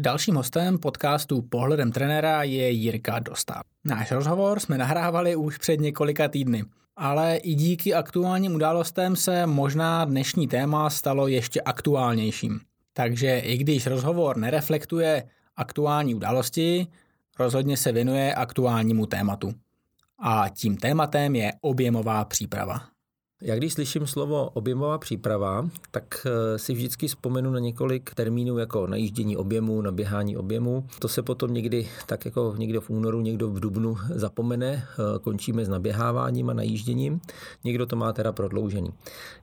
Dalším hostem podcastu Pohledem trenéra je Jirka Dostal. Náš rozhovor jsme nahrávali už před několika týdny, ale i díky aktuálním událostem se možná dnešní téma stalo ještě aktuálnějším. Takže i když rozhovor nereflektuje aktuální události, rozhodně se věnuje aktuálnímu tématu. A tím tématem je objemová příprava. Já když slyším slovo objemová příprava, tak eh, si vždycky vzpomenu na několik termínů jako najíždění objemu, naběhání objemu. To se potom někdy, tak jako někdo v únoru, někdo v dubnu zapomene, eh, končíme s naběháváním a najížděním. Někdo to má teda prodloužený.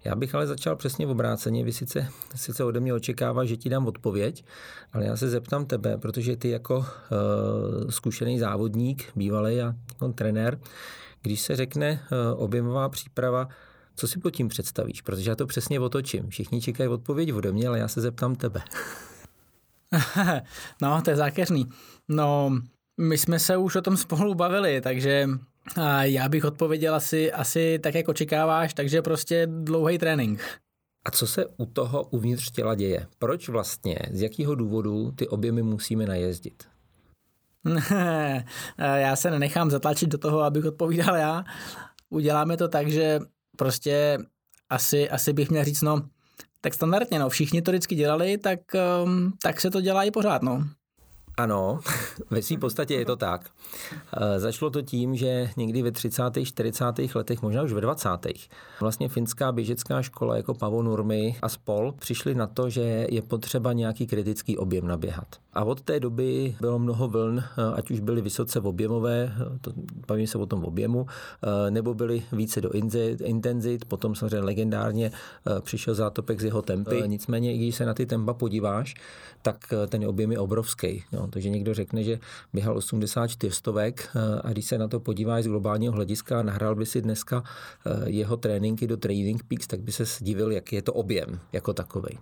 Já bych ale začal přesně v obráceně. Vy sice, sice ode mě očekává, že ti dám odpověď, ale já se zeptám tebe, protože ty jako uh, zkušený závodník, bývalý a jako trenér, když se řekne uh, objemová příprava, co si pod tím představíš? Protože já to přesně otočím. Všichni čekají odpověď ode mě, ale já se zeptám tebe. no, to je zákeřný. No, my jsme se už o tom spolu bavili, takže já bych odpověděl asi, asi tak, jak očekáváš, takže prostě dlouhý trénink. A co se u toho uvnitř těla děje? Proč vlastně, z jakého důvodu ty objemy musíme najezdit? já se nenechám zatlačit do toho, abych odpovídal já. Uděláme to tak, že prostě asi, asi bych měl říct, no, tak standardně, no, všichni to vždycky dělali, tak, um, tak se to dělá i pořád, no. Ano, ve své podstatě je to tak. Eh, začalo to tím, že někdy ve 30. 40. letech, možná už ve 20. vlastně finská běžecká škola jako Pavo Nurmy a spol přišli na to, že je potřeba nějaký kritický objem naběhat. A od té doby bylo mnoho vln, eh, ať už byly vysoce v objemové, eh, to, bavím se o tom objemu, nebo byly více do intenzit, potom samozřejmě legendárně přišel zátopek z jeho tempy. Nicméně, i když se na ty tempa podíváš, tak ten objem je obrovský. Jo. No, takže někdo řekne, že běhal 84 stovek eh, a když se na to podíváš z globálního hlediska a nahrál by si dneska eh, jeho tréninky do Training Peaks, tak by se divil, jaký je to objem jako takový.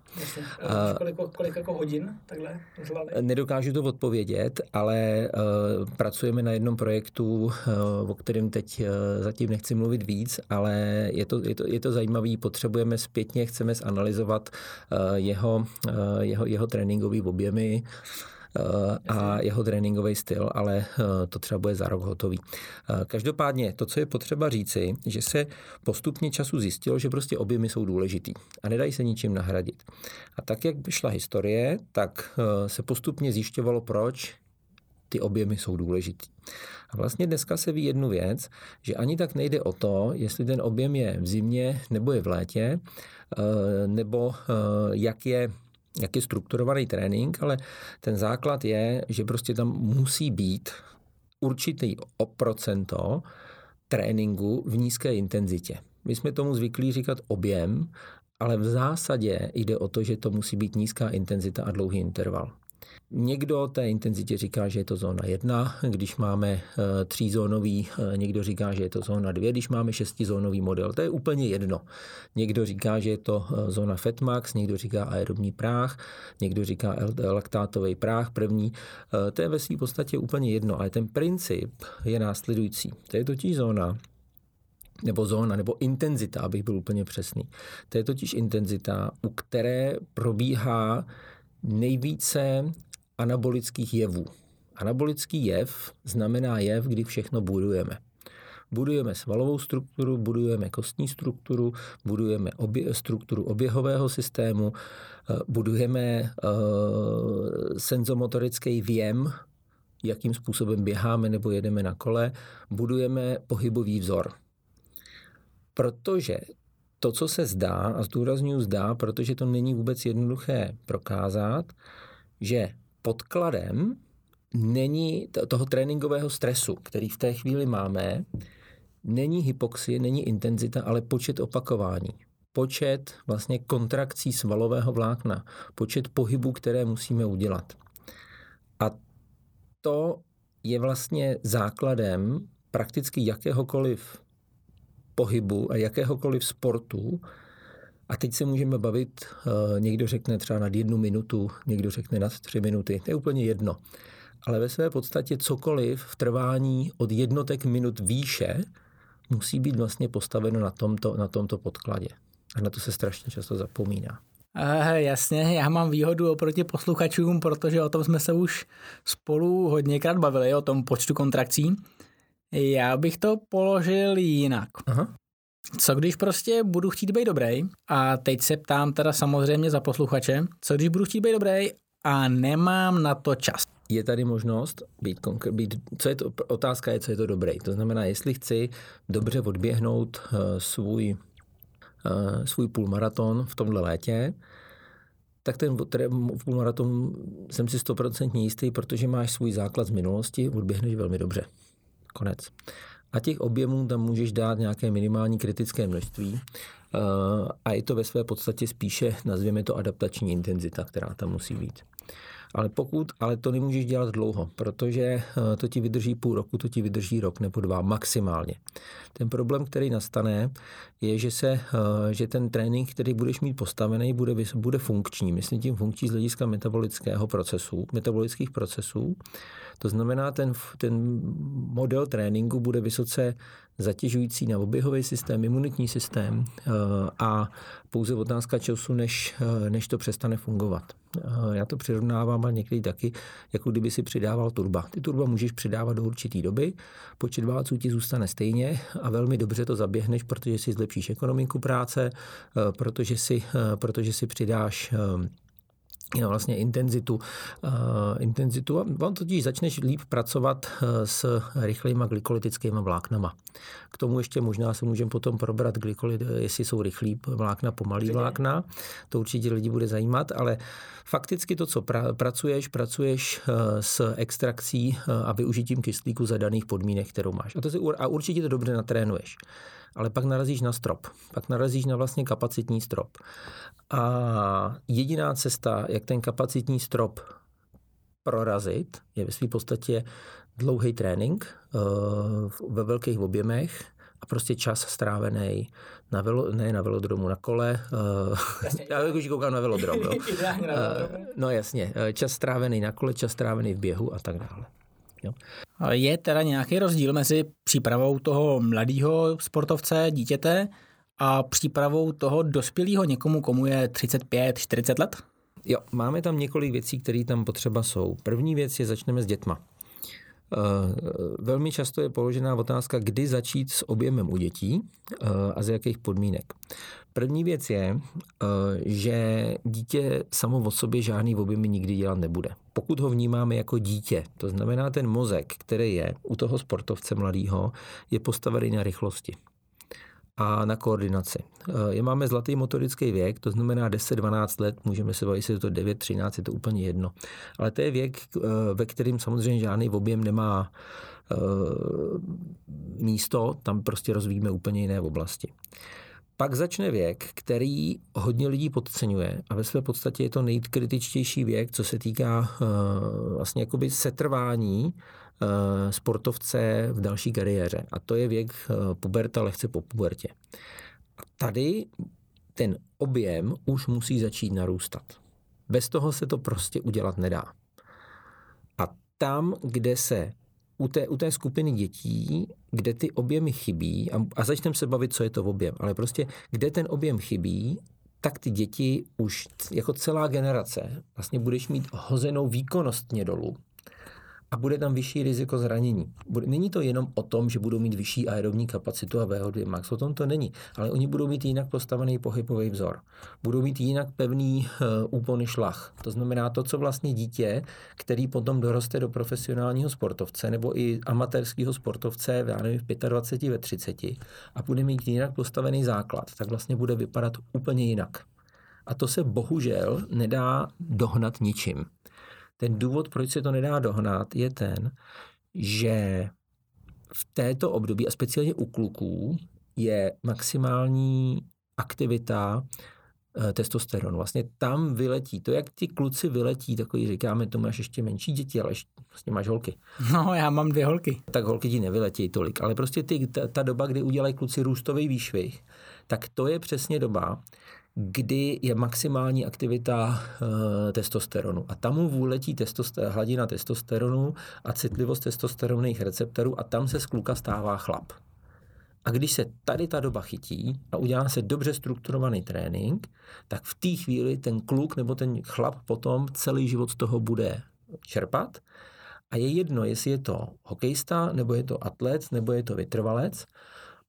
Kolik, kolik jako hodin takhle Nedokážu to odpovědět, ale pracujeme na jednom projektu, o kterém teď zatím nechci mluvit víc, ale je to, je to, je to zajímavé, potřebujeme zpětně, chceme zanalizovat jeho, jeho, jeho tréninkový objemy, Eh, a jeho tréninkový styl, ale eh, to třeba bude za rok hotový. Eh, každopádně to, co je potřeba říci, že se postupně času zjistilo, že prostě objemy jsou důležitý a nedají se ničím nahradit. A tak, jak šla historie, tak se postupně zjišťovalo, proč ty objemy jsou důležitý. A vlastně dneska se ví jednu věc, že ani tak nejde o to, jestli ten objem je v zimě nebo je v létě, nebo jak je jak je strukturovaný trénink, ale ten základ je, že prostě tam musí být určitý procento tréninku v nízké intenzitě. My jsme tomu zvyklí říkat objem, ale v zásadě jde o to, že to musí být nízká intenzita a dlouhý interval. Někdo té intenzitě říká, že je to zóna 1, když máme eh, třízónový, eh, někdo říká, že je to zóna 2, když máme šestizónový model. To je úplně jedno. Někdo říká, že je to eh, zóna Fetmax, někdo říká aerobní práh, někdo říká laktátový práh první. To je ve své podstatě úplně jedno, ale ten princip je následující. To je totiž zóna, nebo zóna, nebo intenzita, abych byl úplně přesný. To je totiž intenzita, u které probíhá nejvíce anabolických jevů. Anabolický jev znamená jev, kdy všechno budujeme. Budujeme svalovou strukturu, budujeme kostní strukturu, budujeme obě, strukturu oběhového systému, eh, budujeme uh, senzomotorický věm, jakým způsobem běháme nebo jedeme na kole, budujeme pohybový vzor. Protože to, co se zdá, a zdůraznuju zdá, protože to není vůbec jednoduché prokázat, že podkladem není toho tréninkového stresu, který v té chvíli máme, není hypoxie, není intenzita, ale počet opakování. Počet vlastně kontrakcí svalového vlákna, počet pohybů, které musíme udělat. A to je vlastně základem prakticky jakéhokoliv pohybu a jakéhokoliv sportu. A teď se můžeme bavit, eh, někdo řekne třeba nad jednu minutu, někdo řekne nad tři minuty, to je úplně jedno. Ale ve své podstatě cokoliv v trvání od jednotek minut výše musí být vlastně postaveno na tomto, na tomto podkladě. A na to se strašně často zapomíná. Uh, jasně, já mám výhodu oproti posluchačům, protože o tom jsme se už spolu hodněkrát bavili, o tom počtu kontrakcí. Já bych to položil jinak. Aha. Co když prostě budu chtít být dobrý? A teď se ptám teda samozřejmě za posluchače, co když budu chtít být dobrý a nemám na to čas? Je tady možnost být, být co je to, otázka je, co je to dobrý. To znamená, jestli chci dobře odběhnout uh, svůj, uh, svůj půlmaraton v tomhle létě, tak ten půlmaraton jsem si stoprocentně jistý, protože máš svůj základ z minulosti, odběhneš velmi dobře. Konec. A těch objemů tam můžeš dát nějaké minimální kritické množství eh, a je to ve své podstatě spíše, nazvěme to adaptační intenzita, která tam musí být. Ale pokud, ale to nemůžeš dělat dlouho, protože eh, to ti vydrží půl roku, to ti vydrží rok nebo dva maximálně. Ten problém, který nastane, je, že, se, eh, že ten trénink, který budeš mít postavený, bude, bude funkční. Myslím tím funkční z hlediska metabolického procesu, metabolických procesů. To znamená, ten, ten model tréninku bude vysoce zatěžující na oběhový systém, imunitní systém eh, a pouze otázka času, než, než to přestane fungovat. Já to přirovnávám a někdy taky, jako kdyby si přidával turba. Ty turba můžeš přidávat do určité doby, počet válců ti zůstane stejně a velmi dobře to zaběhneš, protože si zlepšíš ekonomiku práce, eh, protože si, eh, protože si přidáš eh, vlastně intenzitu, uh, intenzitu on totiž začneš líp pracovat s rychlejma glykolytickými vláknama. K tomu ještě možná se můžeme potom probrat, glykolit, jestli jsou rychlý vlákna, pomalý vlákna. To určitě lidi bude zajímat, ale fakticky to, co pra, pracuješ, pracuješ s extrakcí a využitím kyslíku za daných podmínek, kterou máš. A, to si, a určitě to dobře natrénuješ ale pak narazíš na strop. Pak narazíš na vlastně kapacitní strop. A jediná cesta, jak ten kapacitní strop prorazit, je ve své podstatě dlouhý trénink uh, ve velkých objemech a prostě čas strávený na velo, ne na velodromu, na kole. Uh, já už koukám na velodrom. No. no jasně, čas strávený na kole, čas strávený v běhu a tak dále. Jo. Je teda nějaký rozdíl mezi přípravou toho mladého sportovce, dítěte, a přípravou toho dospělého někomu, komu je 35-40 let? Jo, máme tam několik věcí, které tam potřeba jsou. První věc je, začneme s dětma. Eh, velmi často je položená otázka, kdy začít s objemem u dětí eh, a z jakých podmínek. První věc je, eh, že dítě samo o sobě žádný objemy nikdy dělat nebude. Pokud ho vnímáme jako dítě, to znamená ten mozek, který je u toho sportovce mladého, je postavený na rychlosti a na koordinaci. Je máme zlatý motorický věk, to znamená 10-12 let, můžeme se bavit, jestli je to 9-13, je to úplně jedno. Ale to je věk, ve kterým samozřejmě žádný objem nemá místo, tam prostě rozvíjíme úplně jiné oblasti. Pak začne věk, který hodně lidí podceňuje a ve své podstatě je to nejkritičtější věk, co se týká uh, vlastně jakoby setrvání uh, sportovce v další kariéře. A to je věk uh, puberta lehce po pubertě. A tady ten objem už musí začít narůstat. Bez toho se to prostě udělat nedá. A tam, kde se u té, u té skupiny dětí, kde ty objemy chybí, a, a začneme se bavit, co je to objem, ale prostě kde ten objem chybí, tak ty děti už jako celá generace vlastně budeš mít hozenou výkonnostně dolů a bude tam vyšší riziko zranění. Není to jenom o tom, že budou mít vyšší aerobní kapacitu a VO2 max, o tom to není, ale oni budou mít jinak postavený pohybový vzor. Budou mít jinak pevný uh, úpony šlach. To znamená to, co vlastně dítě, který potom doroste do profesionálního sportovce nebo i amatérského sportovce, já nevím, v 25, ve 30 a bude mít jinak postavený základ, tak vlastně bude vypadat úplně jinak. A to se bohužel nedá dohnat ničím. Ten důvod, proč se to nedá dohnat, je ten, že v této období, a speciálně u kluků, je maximální aktivita e, testosteronu. Vlastně tam vyletí. To, jak ti kluci vyletí, takový říkáme, to máš ještě menší děti, ale ještě vlastně máš holky. No, já mám dvě holky. Tak holky ti nevyletí tolik, ale prostě ty, ta, ta doba, kdy udělají kluci růstový výšvih, tak to je přesně doba, kdy je maximální aktivita e, testosteronu. A tam mu vůletí testoster, hladina testosteronu a citlivost testosteronových receptorů a tam se z kluka stává chlap. A když se tady ta doba chytí a udělá se dobře strukturovaný trénink, tak v té chvíli ten kluk nebo ten chlap potom celý život z toho bude čerpat. A je jedno, jestli je to hokejista, nebo je to atlet, nebo je to vytrvalec,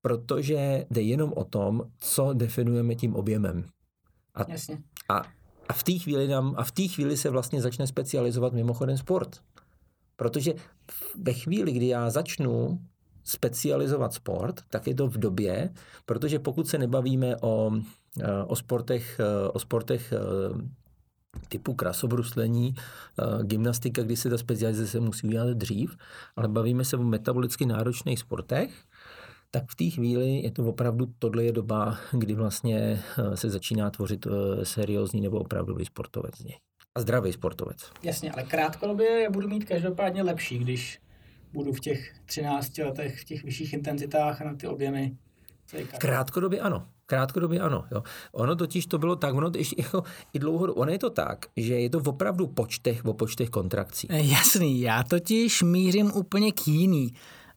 protože jde jenom o tom, co definujeme tím objemem. A, Jasně. a, a v té chvíli nám, a v té chvíli se vlastně začne specializovat mimochodem sport. Protože ve chvíli, kdy já začnu specializovat sport, tak je to v době, protože pokud se nebavíme o, eh, o sportech, eh, o sportech eh, typu krasobruslení, gymnastika, kdy se ta specializace musí udělat dřív, ale bavíme se o metabolicky náročných sportech, tak v té chvíli je to opravdu, tohle je doba, kdy vlastně se začíná tvořit seriózní nebo opravdový sportovec z něj. A zdravý sportovec. Jasně, ale krátkodobě budu mít každopádně lepší, když budu v těch 13 letech v těch vyšších intenzitách a na ty objemy. Krátkodobě ano. Krátkodobě ano. Jo. Ono totiž to bylo tak, ono to ještě jako i dlouho, ono je to tak, že je to opravdu počtech, o počtech kontrakcí. Eh, jasný, já totiž mířím úplně k jiný.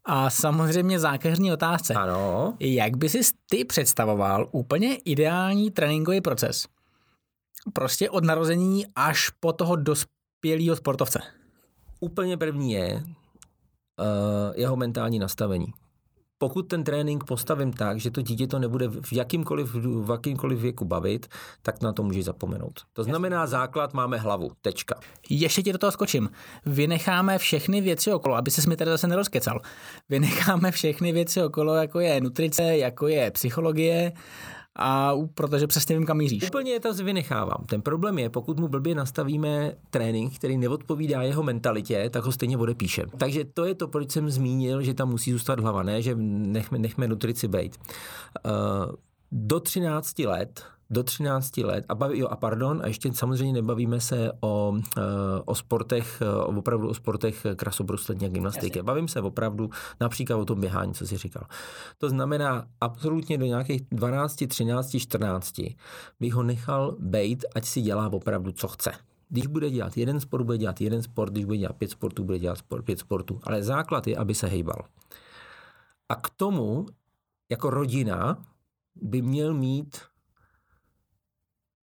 A samozřejmě zákeřní otázce. Ano. Jak by si ty představoval úplně ideální tréninkový proces? Prostě od narození až po toho dospělého sportovce. Úplně první je, uh, jeho mentální nastavení. Pokud ten trénink postavím tak, že to dítě to nebude v jakýmkoliv, v jakýmkoliv věku bavit, tak na to může zapomenout. To znamená, základ máme hlavu. Tečka. Ještě ti do toho skočím. Vynecháme všechny věci okolo, aby se mi tady zase nerozkecal. Vynecháme všechny věci okolo, jako je nutrice, jako je psychologie, a protože přesně vím, kam míříš. Úplně to vynechávám. Ten problém je, pokud mu blbě nastavíme trénink, který neodpovídá jeho mentalitě, tak ho stejně odepíše. Takže to je to, proč jsem zmínil, že tam musí zůstat hlava, ne, že nechme, nechme nutrici být. Uh, do 13 let do 13 let. A, baví, jo, a pardon, a ještě samozřejmě nebavíme se o, eh, o sportech, eh, opravdu o sportech krasobruslení a gymnastiky. Bavím se opravdu například o tom běhání, co jsi říkal. To znamená, absolutně do nějakých 12, 13, 14 bych ho nechal bejt, ať si dělá opravdu, co chce. Když bude dělat jeden sport, bude dělat jeden sport, když bude dělat pět sportů, bude dělat sport, pět sportů. Ale základ je, aby se hejbal. A k tomu, jako rodina, by měl mít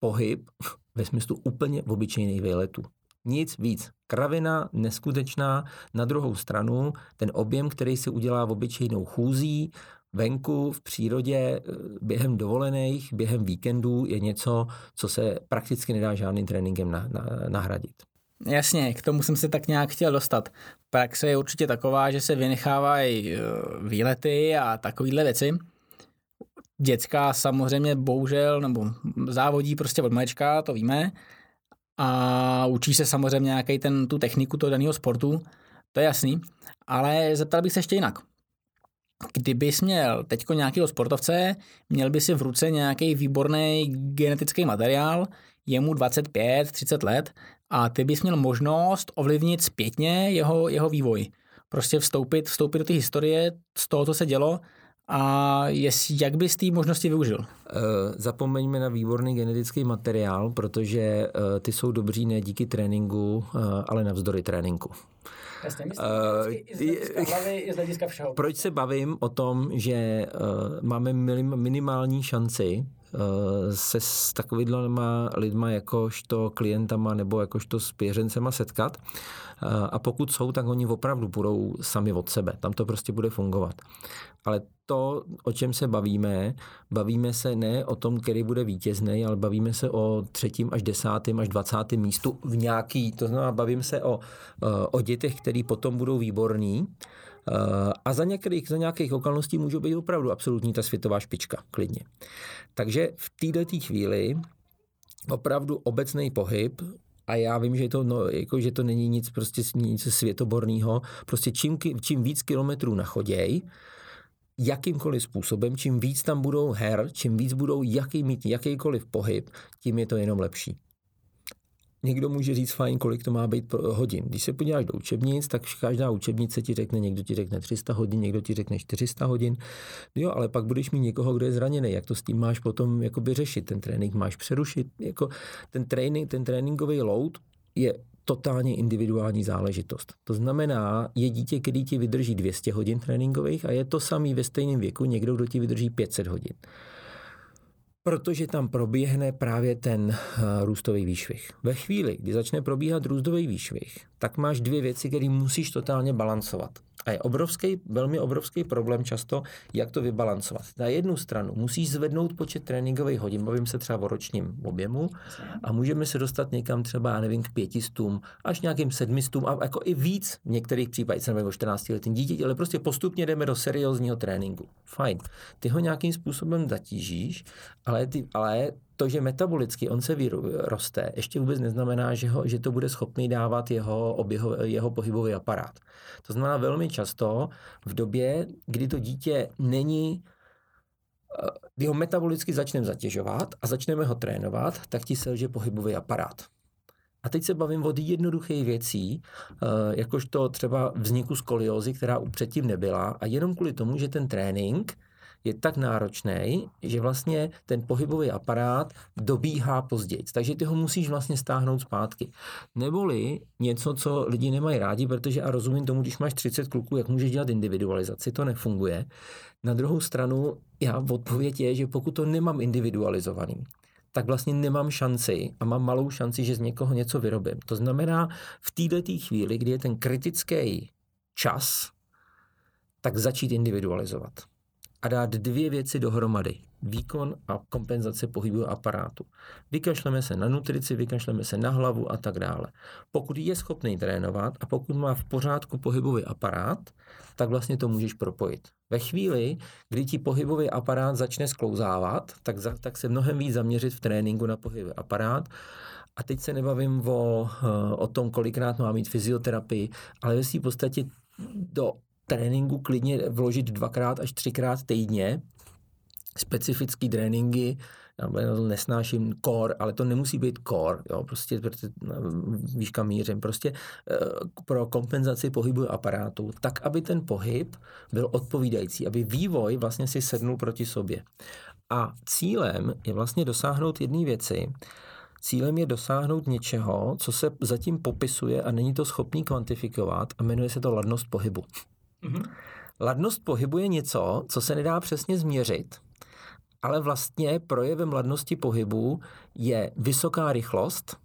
pohyb ve smyslu úplně obyčejných výletů. Nic víc. Kravina neskutečná. Na druhou stranu ten objem, který si udělá v obyčejnou chůzí, venku, v přírodě, eh, během dovolených, během víkendů je něco, co se prakticky nedá žádným tréninkem na, na, nahradit. Jasně, k tomu jsem se tak nějak chtěl dostat. Praxe je určitě taková, že se vynechávají eh, výlety a takovéhle věci děcka samozřejmě bohužel, nebo závodí prostě od malička, to víme, a učí se samozřejmě nějaký ten, tu techniku toho daného sportu, to je jasný, ale zeptal bych se ještě jinak. Kdybys měl teď nějakého sportovce, měl by si v ruce nějaký výborný genetický materiál, je mu 25, 30 let a ty bys měl možnost ovlivnit zpětně jeho, jeho vývoj. Prostě vstoupit, vstoupit do té historie z toho, co se dělo a jest, jak bys té možnosti využil? Uh, zapomeňme na výborný genetický materiál, protože uh, ty jsou dobří ne díky tréninku, uh, ale navzdory tréninku. Jasně, myslím, uh, i z hlediska hlavy, i z hlediska všeho. Proč se bavím o tom, že máme minimální šanci se s takovýma lidma jakožto klientama nebo jakožto s pěřencema setkat. A pokud jsou, tak oni opravdu budou sami od sebe. Tam to prostě bude fungovat. Ale to, o čem se bavíme, bavíme se ne o tom, který bude vítězný, ale bavíme se o třetím až desátým až dvacátým místu v nějaký, to znamená, bavím se o, o dětech, který potom budou výborní, a za některých, za nějakých okolností můžou být opravdu absolutní ta světová špička, klidně. Takže v této chvíli opravdu obecný pohyb a já vím, že to, no, jako, že to není nic prostě nic světoborného. Prostě čím, čím víc kilometrů nachoděj, jakýmkoliv způsobem, čím víc tam budou her, čím víc budou jaký, mít jakýkoliv pohyb, tím je to jenom lepší. Někdo může říct fajn, kolik to má být hodin. Když se podíváš do učebnic, tak každá učebnice ti řekne, někdo ti řekne 300 hodin, někdo ti řekne 400 hodin. Jo, ale pak budeš mít někoho, kdo je zraněný. Jak to s tím máš potom jakoby řešit? Ten trénink máš přerušit. Jako ten, trénink, ten tréninkový load je totálně individuální záležitost. To znamená, je dítě, který ti vydrží 200 hodin tréninkových a je to samý ve stejném věku někdo, kdo ti vydrží 500 hodin. Protože tam proběhne právě ten eh, růstový výšvih. Ve chvíli, kdy začne probíhat růstový výšvih, tak máš dvě věci, které musíš totálně balancovat. A je obrovský, velmi obrovský problém často, jak to vybalancovat. Na jednu stranu musíš zvednout počet tréninkových hodin, bavím se třeba o ročním objemu, a můžeme se dostat někam třeba, já nevím, k pětistům, až nějakým sedmistům, a jako i víc v některých případech, se o 14 letým dítěti, ale prostě postupně jdeme do seriózního tréninku. Fajn. Ty ho nějakým způsobem zatížíš, ale, ty, ale to, že metabolicky on se roste, ještě vůbec neznamená, že, ho, že to bude schopný dávat jeho, oběho, jeho pohybový aparát. To znamená velmi často v době, kdy to dítě není eh, kdy ho metabolicky začneme zatěžovat a začneme ho trénovat, tak ti selže pohybový aparát. A teď se bavím od jednoduchých věcí, eh, jakožto třeba vzniku skoliózy, která předtím nebyla a jenom kvůli tomu, že ten trénink je tak náročný, že vlastně ten pohybový aparát dobíhá později. Takže ty ho musíš vlastně stáhnout zpátky. Neboli něco, co lidi nemají rádi, protože a rozumím tomu, když máš 30 kluků, jak můžeš dělat individualizaci, to nefunguje. Na druhou stranu, já odpověď je, že pokud to nemám individualizovaný, tak vlastně nemám šanci a mám malou šanci, že z někoho něco vyrobím. To znamená, v této chvíli, kdy je ten kritický čas, tak začít individualizovat a dát dvě věci dohromady. Výkon a kompenzace pohybu aparátu. Vykašleme se na nutrici, vykašleme se na hlavu a tak dále. Pokud je schopný trénovat a pokud má v pořádku pohybový aparát, tak vlastně to můžeš propojit. Ve chvíli, kdy ti pohybový aparát začne sklouzávat, tak, za, tak se mnohem víc zaměřit v tréninku na pohybový aparát a teď se nebavím o, eh, o tom, kolikrát má mít fyzioterapii, ale ve v podstatě do tréninku klidně vložit dvakrát až třikrát týdně, specifické tréninky, já nesnáším core, ale to nemusí být core, jo, prostě, víš kam mířím, prostě eh, pro kompenzaci pohybu aparátu, tak, aby ten pohyb byl odpovídající, aby vývoj vlastně si sednul proti sobě. A cílem je vlastně dosáhnout jedné věci, Cílem je dosáhnout něčeho, co se zatím popisuje a není to schopný kvantifikovat a jmenuje se to ladnost pohybu. Mm-hmm. Ladnost pohybu je něco, co se nedá přesně změřit, ale vlastně projevem ladnosti pohybu je vysoká rychlost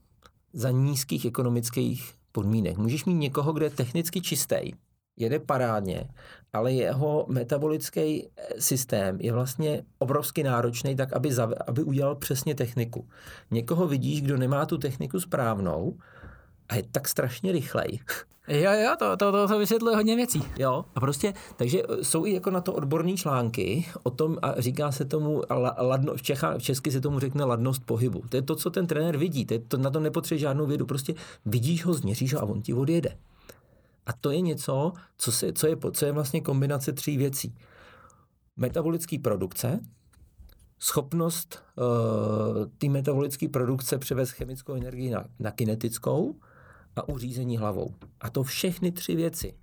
za nízkých ekonomických podmínek. Můžeš mít někoho, kde je technicky čistý, jede parádně, ale jeho metabolický eh, systém je vlastně obrovsky náročný, tak aby, za, aby udělal přesně techniku. Někoho vidíš, kdo nemá tu techniku správnou a je tak strašně rychlej, Jo, jo, to, to, to, to vysvětluje hodně věcí. Jo, a prostě, takže jsou i jako na to odborní články o tom, a říká se tomu, ladno, v, Čecha, v Česky se tomu řekne ladnost pohybu. To je to, co ten trenér vidí, to, je to na to nepotřebuje žádnou vědu, prostě vidíš ho, změříš ho a on ti odjede. A to je něco, co, se, co, je, co je vlastně kombinace tří věcí. Metabolický produkce, schopnost uh, té metabolické produkce převést chemickou energii na, na kinetickou a uřízení hlavou. A to všechny tři věci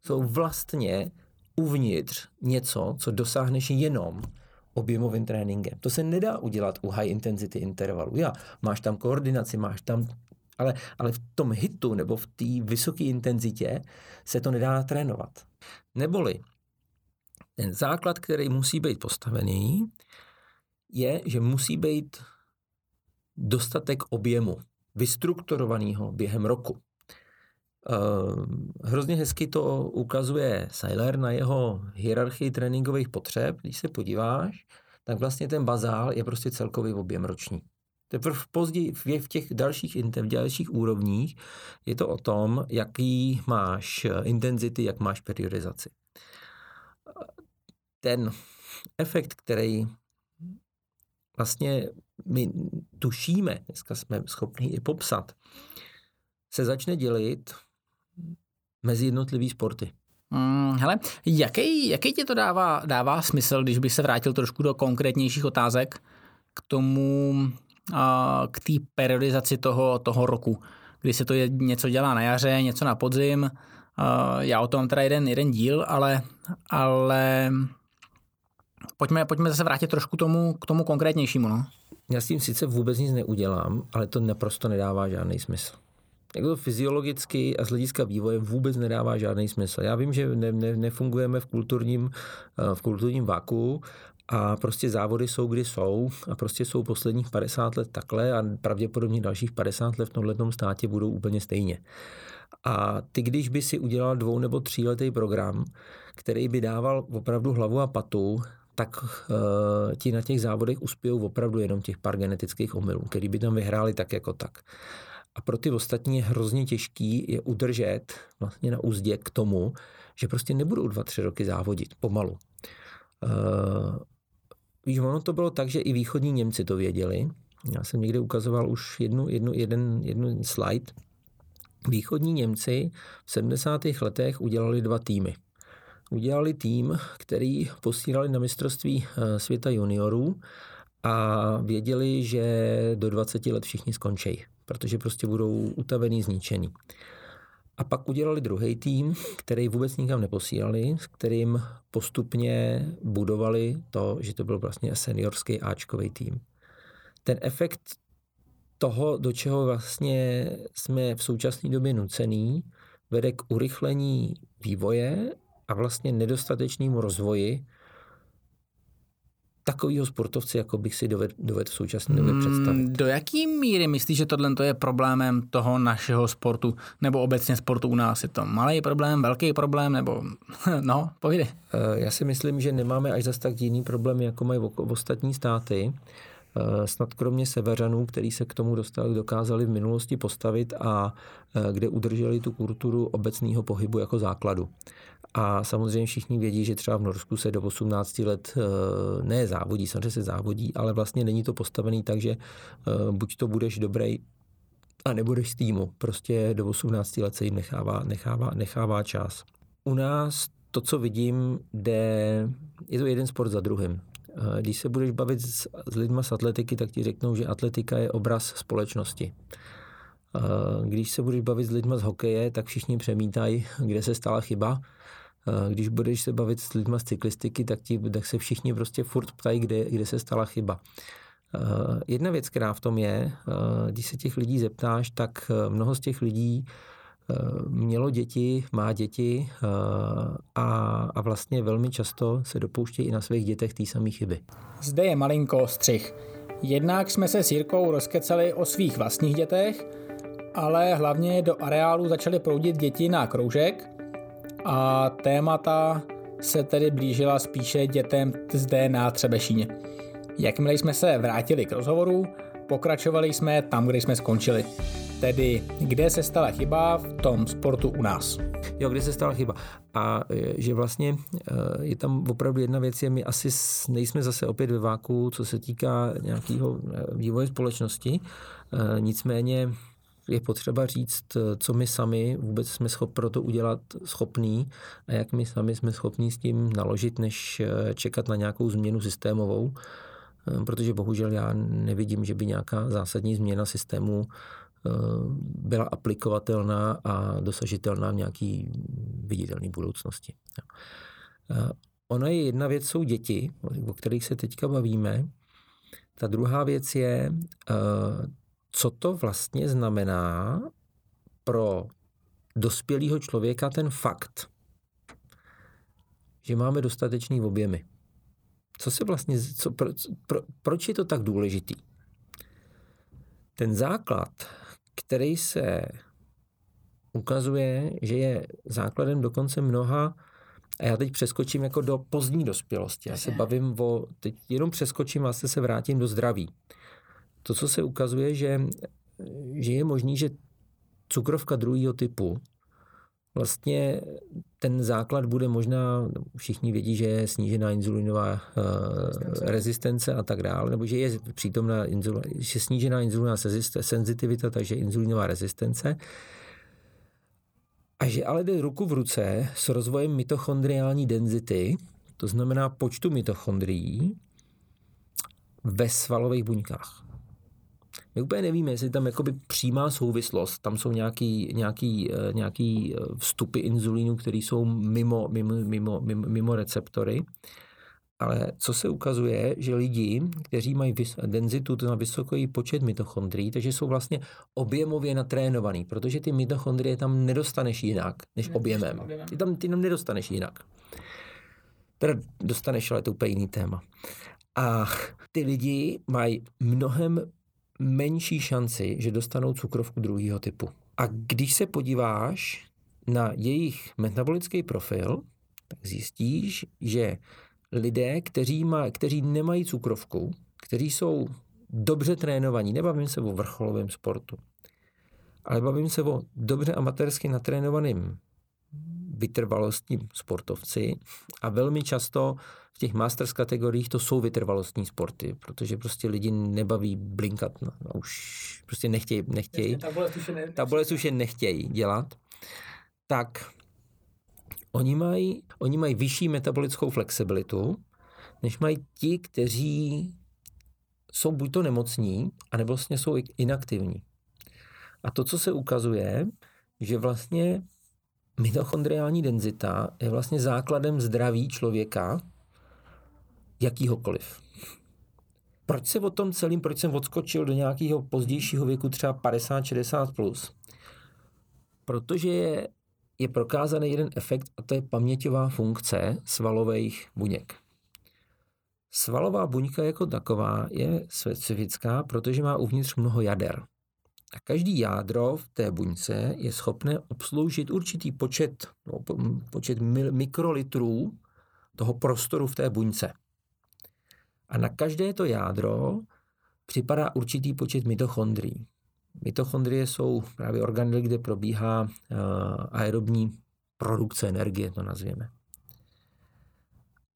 jsou vlastně uvnitř něco, co dosáhneš jenom objemovým tréninkem. To se nedá udělat u high intensity intervalu. Já, máš tam koordinaci, máš tam, ale, ale v tom hitu nebo v té vysoké intenzitě se to nedá trénovat. Neboli ten základ, který musí být postavený, je, že musí být dostatek objemu vystrukturovaného během roku. Uh, hrozně hezky to ukazuje Seiler na jeho hierarchii tréninkových potřeb. Když se podíváš, tak vlastně ten bazál je prostě celkový objem roční. Teprve později v těch dalších, v dalších úrovních je to o tom, jaký máš intenzity, jak máš periodizaci. Ten efekt, který vlastně my tušíme, dneska jsme schopni i popsat, se začne dělit mezi jednotlivý sporty. Hmm, hele, jaký, jaký ti to dává, dává smysl, když bych se vrátil trošku do konkrétnějších otázek k tomu, k té periodizaci toho, toho roku, kdy se to je, něco dělá na jaře, něco na podzim. Já o tom teda jeden, jeden díl, ale, ale pojďme, pojďme zase vrátit trošku tomu, k tomu konkrétnějšímu. No. Já s tím sice vůbec nic neudělám, ale to naprosto nedává žádný smysl. jako fyziologicky a z hlediska vývoje vůbec nedává žádný smysl. Já vím, že ne, ne, nefungujeme v kulturním, eh, v kulturním vaku a prostě závody jsou, kdy jsou a prostě jsou posledních 50 let takhle a pravděpodobně dalších 50 let v tomhle státě budou úplně stejně. A ty, když by si udělal dvou nebo tříletý program, který by dával opravdu hlavu a patu, tak uh, ti na těch závodech uspějou opravdu jenom těch pár genetických omylů, který by tam vyhráli tak jako tak. A pro ty ostatní je hrozně těžký je udržet vlastně na úzdě k tomu, že prostě nebudou dva, tři roky závodit pomalu. Uh, víš, ono to bylo tak, že i východní Němci to věděli. Já jsem někde ukazoval už jednu, jednu, jeden, jednu slide. Východní Němci v 70. letech udělali dva týmy. Udělali tým, který posílali na mistrovství eh, světa juniorů a věděli, že do 20 let všichni skončí protože prostě budou utavený, zničený. A pak udělali druhý tým, který vůbec nikam neposílali, s kterým postupně budovali to, že to byl vlastně seniorský Ačkový tým. Ten efekt toho, do čeho vlastně jsme v současné době nucený, vede k urychlení vývoje a vlastně nedostatečnému rozvoji takového sportovce, jako bych si dovedl doved v současné době hmm, představit. Do jaký míry myslíš, že tohle je problémem toho našeho sportu, nebo obecně sportu u nás? Je to malý problém, velký problém, nebo no, povídej. Eh, já si myslím, že nemáme až zas tak jiný problém, jako mají v ostatní státy. Eh, snad kromě severanů, který se k tomu dostali, dokázali v minulosti postavit a eh, kde udrželi tu kulturu obecného pohybu jako základu. A samozřejmě všichni vědí, že třeba v Norsku se do 18 let eh, ne závodí, samozřejmě se závodí, ale vlastně není to postavený tak, že buď to budeš dobrý a nebudeš z týmu. Prostě do 18 let se jim nechává, nechává, nechává čas. U nás to, co vidím, jde, je to jeden sport za druhým. Eh, když se budeš bavit s, s lidma z atletiky, tak ti řeknou, že atletika je obraz společnosti. Eh, když se budeš bavit s lidma z hokeje, tak všichni přemítají, kde se stala chyba. Eh, když budeš se bavit s lidma z cyklistiky, tak, ti, tak se všichni prostě furt ptají, kde, kde se stala chyba. Jedna věc, která v tom je, když se těch lidí zeptáš, tak mnoho z těch lidí Eh, mělo děti, má děti eh, a, a vlastně velmi často se dopouštějí i na svých dětech té samé chyby. Zde je malinko střih. Jednak jsme se s Jirkou rozkecali o svých vlastních dětech, ale hlavně do areálu začaly proudit děti na kroužek a témata se tedy blížila spíše dětem zde na Třebešíně. Jakmile jsme se vrátili k rozhovoru, pokračovali jsme tam, kde jsme skončili tedy kde se stala chyba v tom sportu u nás. Jo, kde se stala chyba. A e, že vlastně e, je tam opravdu jedna věc, je my asi nejsme zase opět ve váku, co se týká nějakého e, vývoje společnosti, nicméně je potřeba říct, co my sami vůbec jsme schop, pro to udělat schopní a jak my sami jsme schopní s tím naložit, než čekat na nějakou změnu systémovou, protože bohužel já nevidím, že by nějaká zásadní změna systému Eh, byla aplikovatelná a dosažitelná v nějaký viditelné budoucnosti. Eh, ona je jedna věc, jsou děti, o kterých se teďka bavíme. Ta druhá věc je, eh, co to vlastně znamená pro dospělého člověka ten fakt, že máme dostatečný objemy. Co se vlastně, co, pro, pro, proč je to tak důležitý? Ten základ který se ukazuje, že je základem dokonce mnoha a já teď přeskočím jako do pozdní dospělosti. Já se bavím o, teď jenom přeskočím a se vrátím do zdraví. To, co se ukazuje, že, že je možný, že cukrovka druhého typu vlastně ten základ bude možná, všichni vědí, že je snížená inzulinová uh, rezistence a tak dále, nebo že je přítomná inzul, že snížená inzulinová senzitivita, takže inzulinová rezistence. A že ale jde ruku v ruce s rozvojem mitochondriální denzity, to znamená počtu mitochondrií ve svalových buňkách. My úplně nevíme, jestli tam jakoby přímá souvislost, tam jsou nějaký, nějaký, eh, nějaký eh, vstupy inzulínu, které jsou mimo, mimo, mimo, mimo, mimo receptory, Ale co se ukazuje, že lidi, kteří mají denzitu, to na vysoký počet mitochondrií, takže jsou vlastně objemově natrénovaný, protože ty mitochondrie tam nedostaneš jinak, než objemem. Ty tam, ty tam nedostaneš jinak. Teda dostaneš, ale to úplně jiný téma. A ty lidi mají mnohem menší šanci, že dostanou cukrovku druhého typu. A když se podíváš na jejich metabolický profil, tak zjistíš, že lidé, kteří, má, kteří nemají cukrovku, kteří jsou dobře trénovaní, nebavím se o vrcholovém sportu, ale bavím se o dobře amatérsky natrénovaným vytrvalostním sportovci a velmi často v těch masters kategoriích to jsou vytrvalostní sporty, protože prostě lidi nebaví blinkat, no, no už prostě nechtějí, nechtějí. Ta bolest už je, ne, ta bolest už je nechtějí dělat. Tak oni mají, oni mají vyšší metabolickou flexibilitu, než mají ti, kteří jsou buď to nemocní, anebo vlastně jsou inaktivní. A to, co se ukazuje, že vlastně mitochondriální denzita je vlastně základem zdraví člověka, jakýhokoliv. Proč se o tom celým, proč jsem odskočil do nějakého pozdějšího věku, třeba 50-60+? Plus? Protože je, je prokázaný jeden efekt a to je paměťová funkce svalových buněk. Svalová buňka jako taková je specifická, protože má uvnitř mnoho jader. A každý jádro v té buňce je schopné obsloužit určitý počet, no, počet mikrolitrů toho prostoru v té buňce. A na každé to jádro připadá určitý počet mitochondrií. Mitochondrie jsou právě organely, kde probíhá uh, aerobní produkce energie, to nazvěme.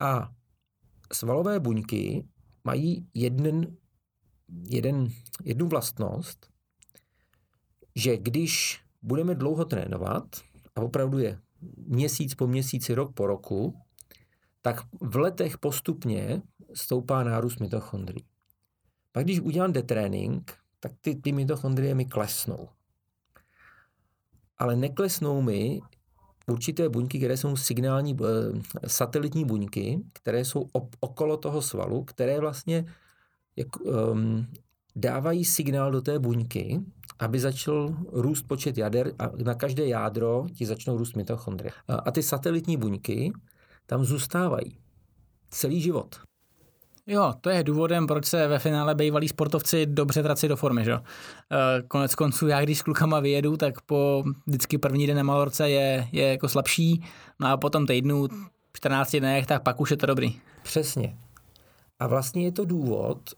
A svalové buňky mají jeden, jeden, jednu vlastnost, že když budeme dlouho trénovat, a opravdu je měsíc po měsíci, rok po roku, tak v letech postupně stoupá nárůst mitochondrií. Pak když udělám detrénink, tak ty, ty mitochondrie mi klesnou. Ale neklesnou mi určité buňky, které jsou signální e, satelitní buňky, které jsou op, okolo toho svalu, které vlastně jak, um, dávají signál do té buňky, aby začal růst počet jader a na každé jádro ti začnou růst mitochondrie. A, a ty satelitní buňky tam zůstávají celý život. Jo, to je důvodem, proč se ve finále bývalí sportovci dobře trací do formy, že? Eh, konec konců, já když s klukama vyjedu, tak po vždycky první den na Malorce je, je jako slabší, no a potom týdnu, 14 dnech, tak pak už je to dobrý. Přesně. A vlastně je to důvod,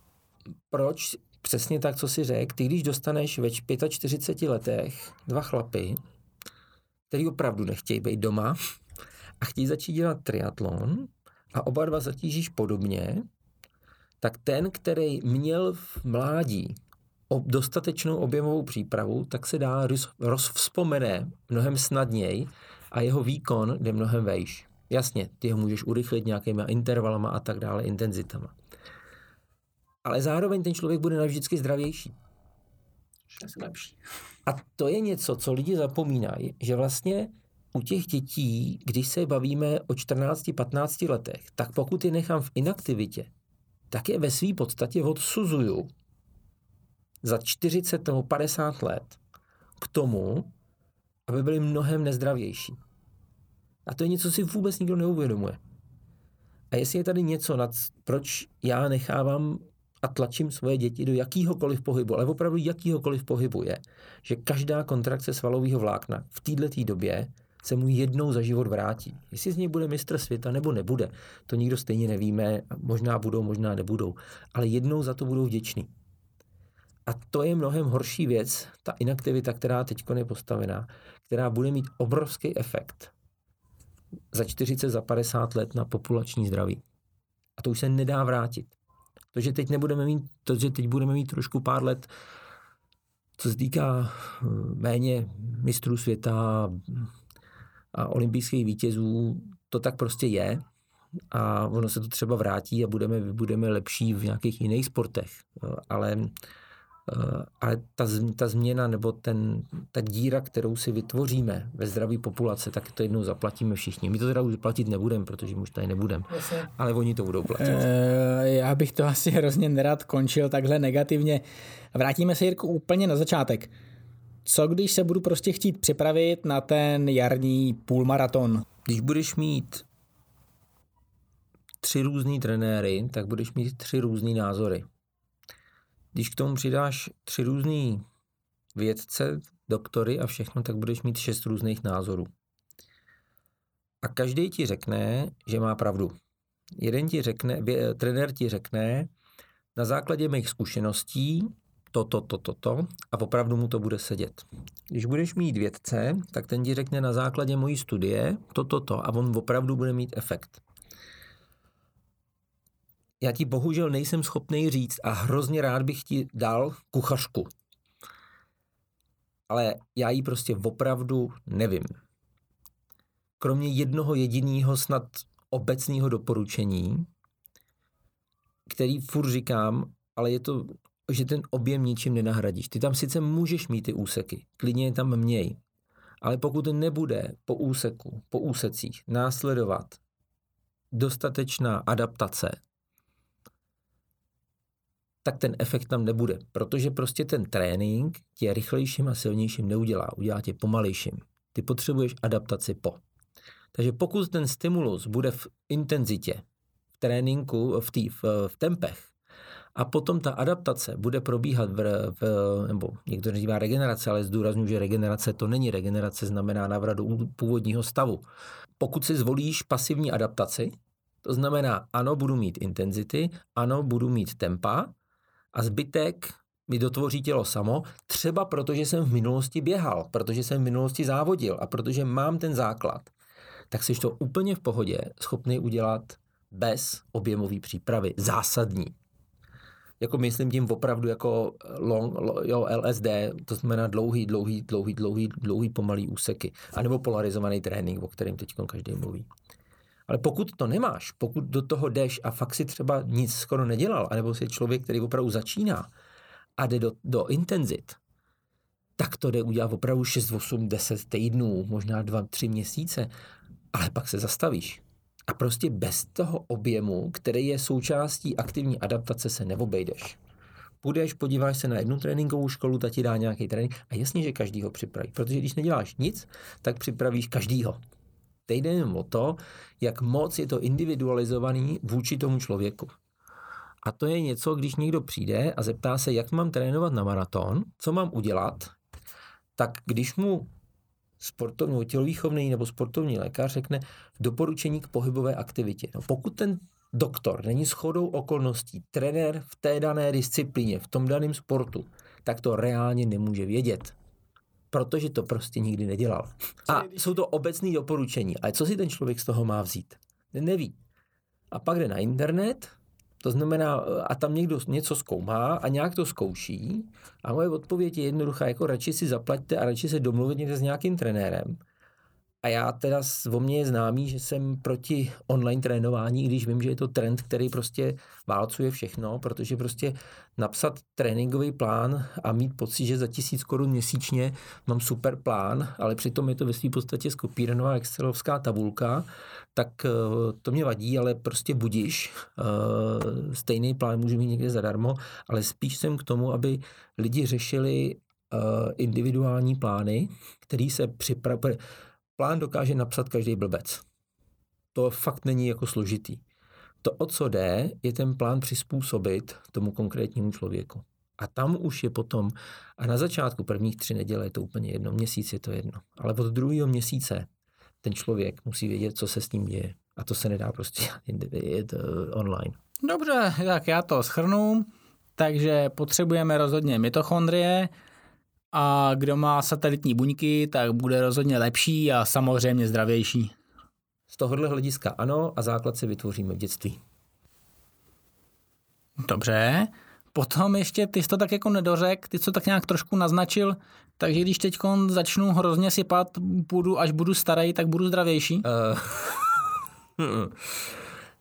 proč přesně tak, co si řekl, ty když dostaneš ve 45 letech dva chlapy, který opravdu nechtějí být doma a chtějí začít dělat triatlon a oba dva zatížíš podobně, tak ten, který měl v mládí dostatečnou objemovou přípravu, tak se dá rozvzpomene mnohem snadněji a jeho výkon jde mnohem vejš. Jasně, ty ho můžeš urychlit nějakýma intervalama a tak dále, intenzitama. Ale zároveň ten člověk bude navždycky zdravější. Lepší. A to je něco, co lidi zapomínají, že vlastně u těch dětí, když se bavíme o 14-15 letech, tak pokud je nechám v inaktivitě, tak je ve své podstatě odsuzuju za 40 nebo 50 let k tomu, aby byli mnohem nezdravější. A to je něco, co si vůbec nikdo neuvědomuje. A jestli je tady něco, nad, proč já nechávám a tlačím svoje děti do jakýhokoliv pohybu, ale opravdu jakýhokoliv pohybu je, že každá kontrakce svalového vlákna v této době se mu jednou za život vrátí. Jestli z něj bude mistr světa nebo nebude, to nikdo stejně nevíme, možná budou, možná nebudou, ale jednou za to budou vděční. A to je mnohem horší věc, ta inaktivita, která teď je postavená, která bude mít obrovský efekt za 40, za 50 let na populační zdraví. A to už se nedá vrátit. To, že teď nebudeme mít, to, že teď budeme mít trošku pár let, co se týká eh, méně mistrů světa, olympijských vítězů, to tak prostě je a ono se to třeba vrátí a budeme, budeme lepší v nějakých jiných sportech. Ale ale ta, ta změna nebo ten, ta díra, kterou si vytvoříme ve zdraví populace, tak to jednou zaplatíme všichni. My to teda už platit nebudeme, protože už tady nebudeme. Ale oni to budou platit. E, já bych to asi hrozně nerad končil takhle negativně. Vrátíme se, Jirku, úplně na začátek. Co když se budu prostě chtít připravit na ten jarní půlmaraton? Když budeš mít tři různý trenéry, tak budeš mít tři různý názory. Když k tomu přidáš tři různý vědce, doktory a všechno, tak budeš mít šest různých názorů. A každý ti řekne, že má pravdu. Jeden ti řekne, trenér ti řekne, na základě mých zkušeností, to, to, to, to, to a opravdu mu to bude sedět. Když budeš mít vědce, tak ten ti řekne na základě mojí studie to, to, to a on opravdu bude mít efekt já ti bohužel nejsem schopný říct a hrozně rád bych ti dal kuchařku. Ale já ji prostě opravdu nevím. Kromě jednoho jediného snad obecného doporučení, který furt říkám, ale je to, že ten objem ničím nenahradíš. Ty tam sice můžeš mít ty úseky, klidně je tam měj, ale pokud nebude po úseku, po úsecích následovat dostatečná adaptace, tak ten efekt tam nebude, protože prostě ten trénink tě rychlejším a silnějším neudělá, udělá tě pomalejším. Ty potřebuješ adaptaci po. Takže pokud ten stimulus bude v intenzitě, v tréninku, v, tý, v, v tempech, a potom ta adaptace bude probíhat v, v nebo někdo říká regenerace, ale zdůraznuju, že regenerace to není regenerace, znamená návrat do původního stavu. Pokud si zvolíš pasivní adaptaci, to znamená, ano, budu mít intenzity, ano, budu mít tempa, a zbytek mi dotvoří tělo samo, třeba protože jsem v minulosti běhal, protože jsem v minulosti závodil a protože mám ten základ, tak jsi to úplně v pohodě schopný udělat bez objemové přípravy. Zásadní. Jako myslím tím opravdu jako long, jo, LSD, to znamená dlouhý, dlouhý, dlouhý, dlouhý, dlouhý pomalý úseky. A nebo polarizovaný trénink, o kterém teď každý mluví. Ale pokud to nemáš, pokud do toho jdeš a fakt si třeba nic skoro nedělal, anebo jsi člověk, který opravdu začíná a jde do, do intenzit, tak to jde udělat opravdu 6, 8, 10 týdnů, možná 2, 3 měsíce, ale pak se zastavíš. A prostě bez toho objemu, který je součástí aktivní adaptace, se neobejdeš. Půjdeš, podíváš se na jednu tréninkovou školu, ta ti dá nějaký trénink a jasně, že každý ho připraví. Protože když neděláš nic, tak připravíš každýho. Teď jde jen o to, jak moc je to individualizovaný vůči tomu člověku. A to je něco, když někdo přijde a zeptá se, jak mám trénovat na maraton, co mám udělat, tak když mu sportovní, tělovýchovný nebo sportovní lékař řekne doporučení k pohybové aktivitě. No, pokud ten doktor není shodou okolností trenér v té dané disciplíně, v tom daném sportu, tak to reálně nemůže vědět protože to prostě nikdy nedělal. A jsou to obecné doporučení, ale co si ten člověk z toho má vzít? Neví. A pak jde na internet, to znamená, a tam někdo něco zkoumá a nějak to zkouší a moje odpověď je jednoduchá, jako radši si zaplaťte a radši se domluvit s nějakým trenérem, a já teda o mě je známý, že jsem proti online trénování, když vím, že je to trend, který prostě válcuje všechno, protože prostě napsat tréninkový plán a mít pocit, že za tisíc korun měsíčně mám super plán, ale přitom je to ve své podstatě skopírovaná excelovská tabulka, tak eh, to mě vadí, ale prostě budíš. Eh, stejný plán můžu mít někde zadarmo, ale spíš jsem k tomu, aby lidi řešili eh, individuální plány, který se připravují plán dokáže napsat každý blbec. To fakt není jako složitý. To, o co jde, je ten plán přizpůsobit tomu konkrétnímu člověku. A tam už je potom, a na začátku prvních tři neděle je to úplně jedno, měsíc je to jedno. Ale od druhého měsíce ten člověk musí vědět, co se s ním děje. A to se nedá prostě jet uh, online. Dobře, tak já to schrnu. Takže potřebujeme rozhodně mitochondrie, a kdo má satelitní buňky, tak bude rozhodně lepší a samozřejmě zdravější. Z tohohle hlediska ano a základ si vytvoříme v dětství. Dobře. Potom ještě, ty jsi to tak jako nedořek, ty jsi to tak nějak trošku naznačil, takže když teď začnu hrozně sypat, budu, až budu starý, tak budu zdravější? Uh,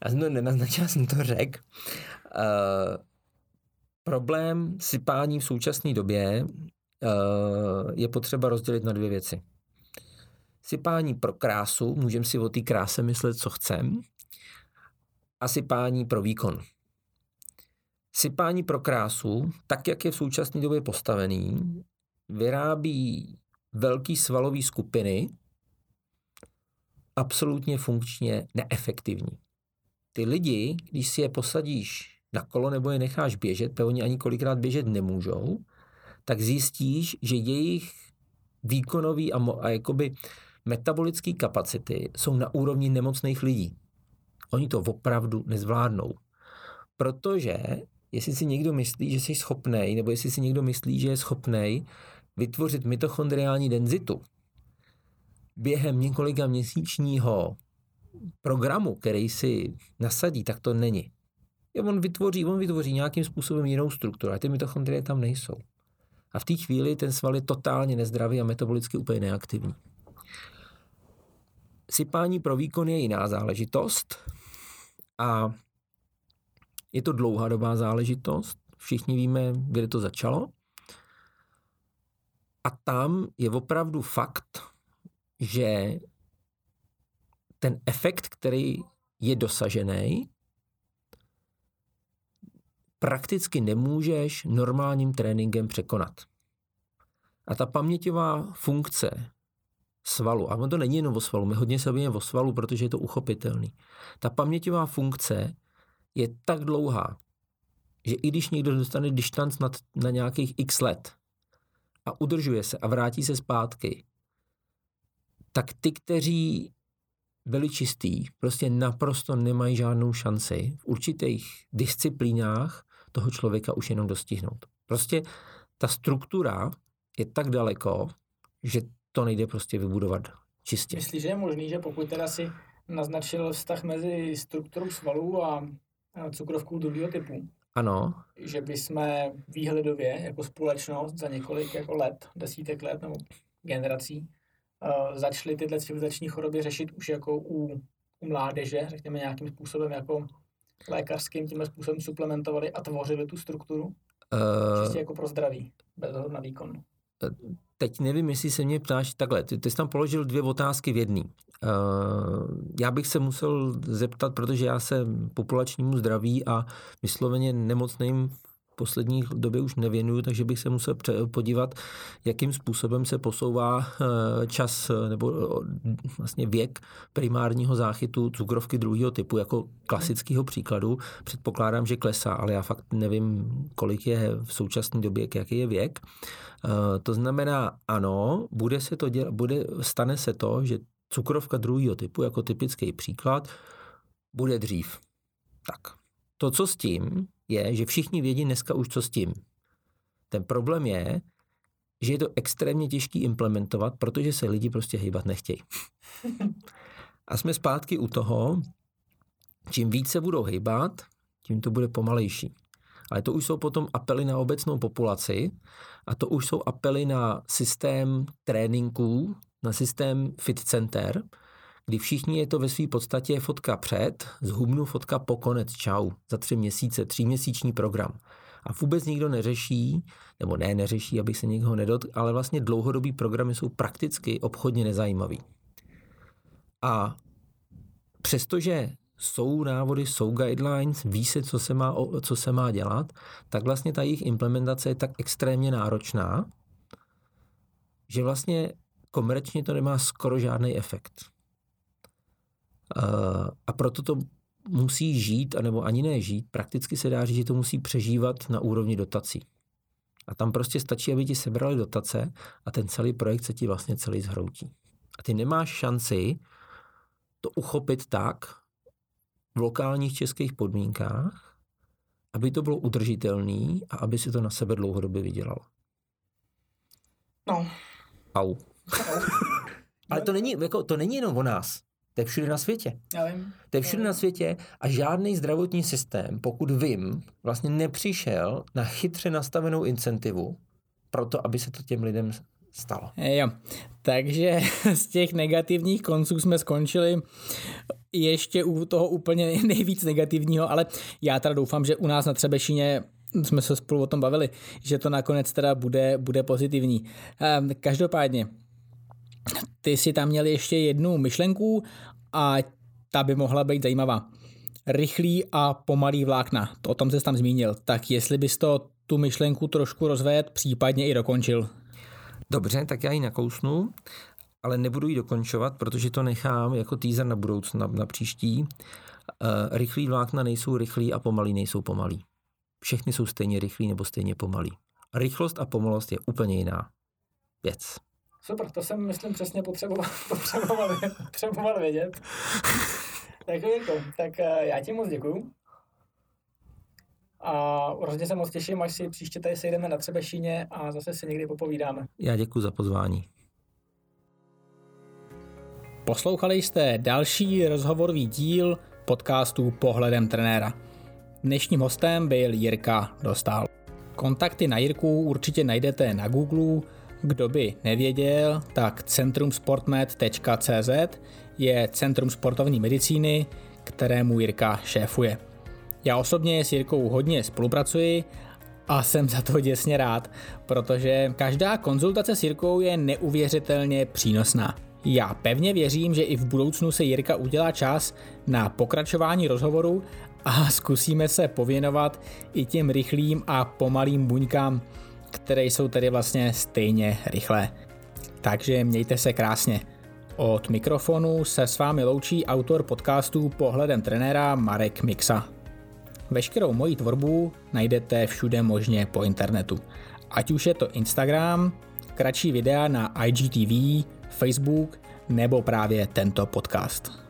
já jsem to nenaznačil, jsem to řekl. Uh, Problém sypání v současné době eh, je potřeba rozdělit na dvě věci. Sypání pro krásu, můžeme si o té kráse myslet, co chcem, a sypání pro výkon. Sypání pro krásu, tak jak je v současné době postavený, vyrábí velký svalový skupiny, absolutně funkčně neefektivní. Ty lidi, když si je posadíš na kolo nebo je necháš běžet, protože oni ani kolikrát běžet nemůžou, tak zjistíš, že jejich výkonový a, mo- a jakoby metabolické kapacity jsou na úrovni nemocných lidí. Oni to opravdu nezvládnou. Protože jestli si někdo myslí, že jsi schopnej, nebo jestli si někdo myslí, že je schopnej vytvořit mitochondriální denzitu během několika měsíčního programu, který si nasadí, tak to není. Jo, on vytvoří, on vytvoří nějakým způsobem jinou strukturu, a ty mitochondrie tam nejsou. A v té chvíli ten sval je totálně nezdravý a metabolicky úplně neaktivní. Sypání pro výkon je jiná záležitost a je to dlouhodobá záležitost. Všichni víme, kde to začalo. A tam je opravdu fakt, že ten efekt, který je dosažený, prakticky nemůžeš normálním tréninkem překonat. A ta paměťová funkce svalu, a on to není jenom o svalu, my hodně se bavíme o svalu, protože je to uchopitelný. Ta paměťová funkce je tak dlouhá, že i když někdo dostane distanc na, na nějakých x let a udržuje se a vrátí se zpátky, tak ty, kteří byli čistý, prostě naprosto nemají žádnou šanci v určitých disciplínách toho člověka už jenom dostihnout. Prostě ta struktura je tak daleko, že to nejde prostě vybudovat čistě. Myslíš, že je možný, že pokud teda si naznačil vztah mezi strukturou svalů a cukrovkou druhého typu, ano. Že bychom výhledově jako společnost za několik jako let, desítek let nebo generací uh, začali tyhle civilizační choroby řešit už jako u, u mládeže, řekněme nějakým způsobem jako lékařským, tím způsobem suplementovali a tvořili tu strukturu? Uh, Čistě jako pro zdraví, bez na výkon. Eh, teď nevím, jestli se mě ptáš takhle. Ty, ty jsi tam položil dvě otázky v jedný. Uh, já bych se musel zeptat, protože já se populačnímu zdraví a vysloveně nemocným poslední době už nevěnuju, takže bych se musel podívat, jakým způsobem se posouvá eh, čas eh, nebo vlastně věk primárního záchytu cukrovky druhého typu jako klasického příkladu. Předpokládám, že klesá, ale já fakt nevím, kolik je v současné době, jaký je věk. To znamená, ano, bude se to dělat, bude, stane se to, že cukrovka druhého typu, jako typický příklad, bude dřív. Tak. To, co s tím, je, že všichni vědí dneska už, co s tím. Ten problém je, že je to extrémně těžký implementovat, protože se lidi prostě hýbat nechtějí. A jsme zpátky u toho, čím více budou hýbat, tím to bude pomalejší. Ale to už jsou potom apely na obecnou populaci a to už jsou apely na systém tréninků, na systém fit center, kdy všichni je to ve své podstatě fotka před, zhubnu fotka po konec, čau, za tři měsíce, tříměsíční program. A vůbec nikdo neřeší, nebo ne, neřeší, abych se někoho nedot, ale vlastně dlouhodobý programy jsou prakticky obchodně nezajímavý. A přestože jsou návody, jsou guidelines, ví se, co se má, co se má dělat, tak vlastně ta jejich implementace je tak extrémně náročná, že vlastně komerčně to nemá skoro žádný efekt. A proto to musí žít, anebo ani ne žít, prakticky se dá říct, že to musí přežívat na úrovni dotací. A tam prostě stačí, aby ti sebrali dotace a ten celý projekt se ti vlastně celý zhroutí. A ty nemáš šanci to uchopit tak v lokálních českých podmínkách, aby to bylo udržitelné a aby si to na sebe dlouhodobě vydělal. No. Au. Ale to není, jako, to není jenom o nás. To je všude na světě. Já vím. To je všude na světě a žádný zdravotní systém, pokud vím, vlastně nepřišel na chytře nastavenou incentivu pro to, aby se to těm lidem stalo. Jo, takže z těch negativních konců jsme skončili ještě u toho úplně nejvíc negativního, ale já teda doufám, že u nás na Třebešině jsme se spolu o tom bavili, že to nakonec teda bude, bude pozitivní. Ehm, každopádně, ty si tam měl ještě jednu myšlenku a ta by mohla být zajímavá. Rychlý a pomalý vlákna, to o tom se tam zmínil. Tak jestli bys to tu myšlenku trošku rozvedl, případně i dokončil. Dobře, tak já ji nakousnu, ale nebudu ji dokončovat, protože to nechám jako teaser na budoucnu, na, na příští. Uh, rychlý vlákna nejsou rychlý a pomalý nejsou pomalý. Všechny jsou stejně rychlý nebo stejně pomalý. Rychlost a pomalost je úplně jiná věc. Super, to jsem, myslím, přesně potřeboval, potřeboval, potřeboval vědět. tak, jako, tak eh, já ti moc děkuju. A určitě se moc těším, až si příště tady sejdeme na Třebešíně a zase si někdy popovídáme. Já děkuji za pozvání. Poslouchali jste další rozhovorový díl podcastu Pohledem trenéra. Dnešním hostem byl Jirka Dostal. Kontakty na Jirku určitě najdete na Google. Kdo by nevěděl, tak centrumsportmed.cz je centrum sportovní medicíny, kterému Jirka šéfuje. Já osobně s Jirkou hodně spolupracuji a jsem za to děsně rád, protože každá konzultace s Jirkou je neuvěřitelně přínosná. Já pevně věřím, že i v budoucnu se Jirka udělá čas na pokračování rozhovoru a zkusíme se pověnovat i těm rychlým a pomalým buňkám, které jsou tedy vlastně stejně rychlé. Takže mějte se krásně. Od mikrofonu se s vámi loučí autor podcastu Pohledem trenéra Marek Mixa. Veškerou moji tvorbu najdete všude možně po internetu. Ať už je to Instagram, kratší videa na IGTV, Facebook nebo právě tento podcast.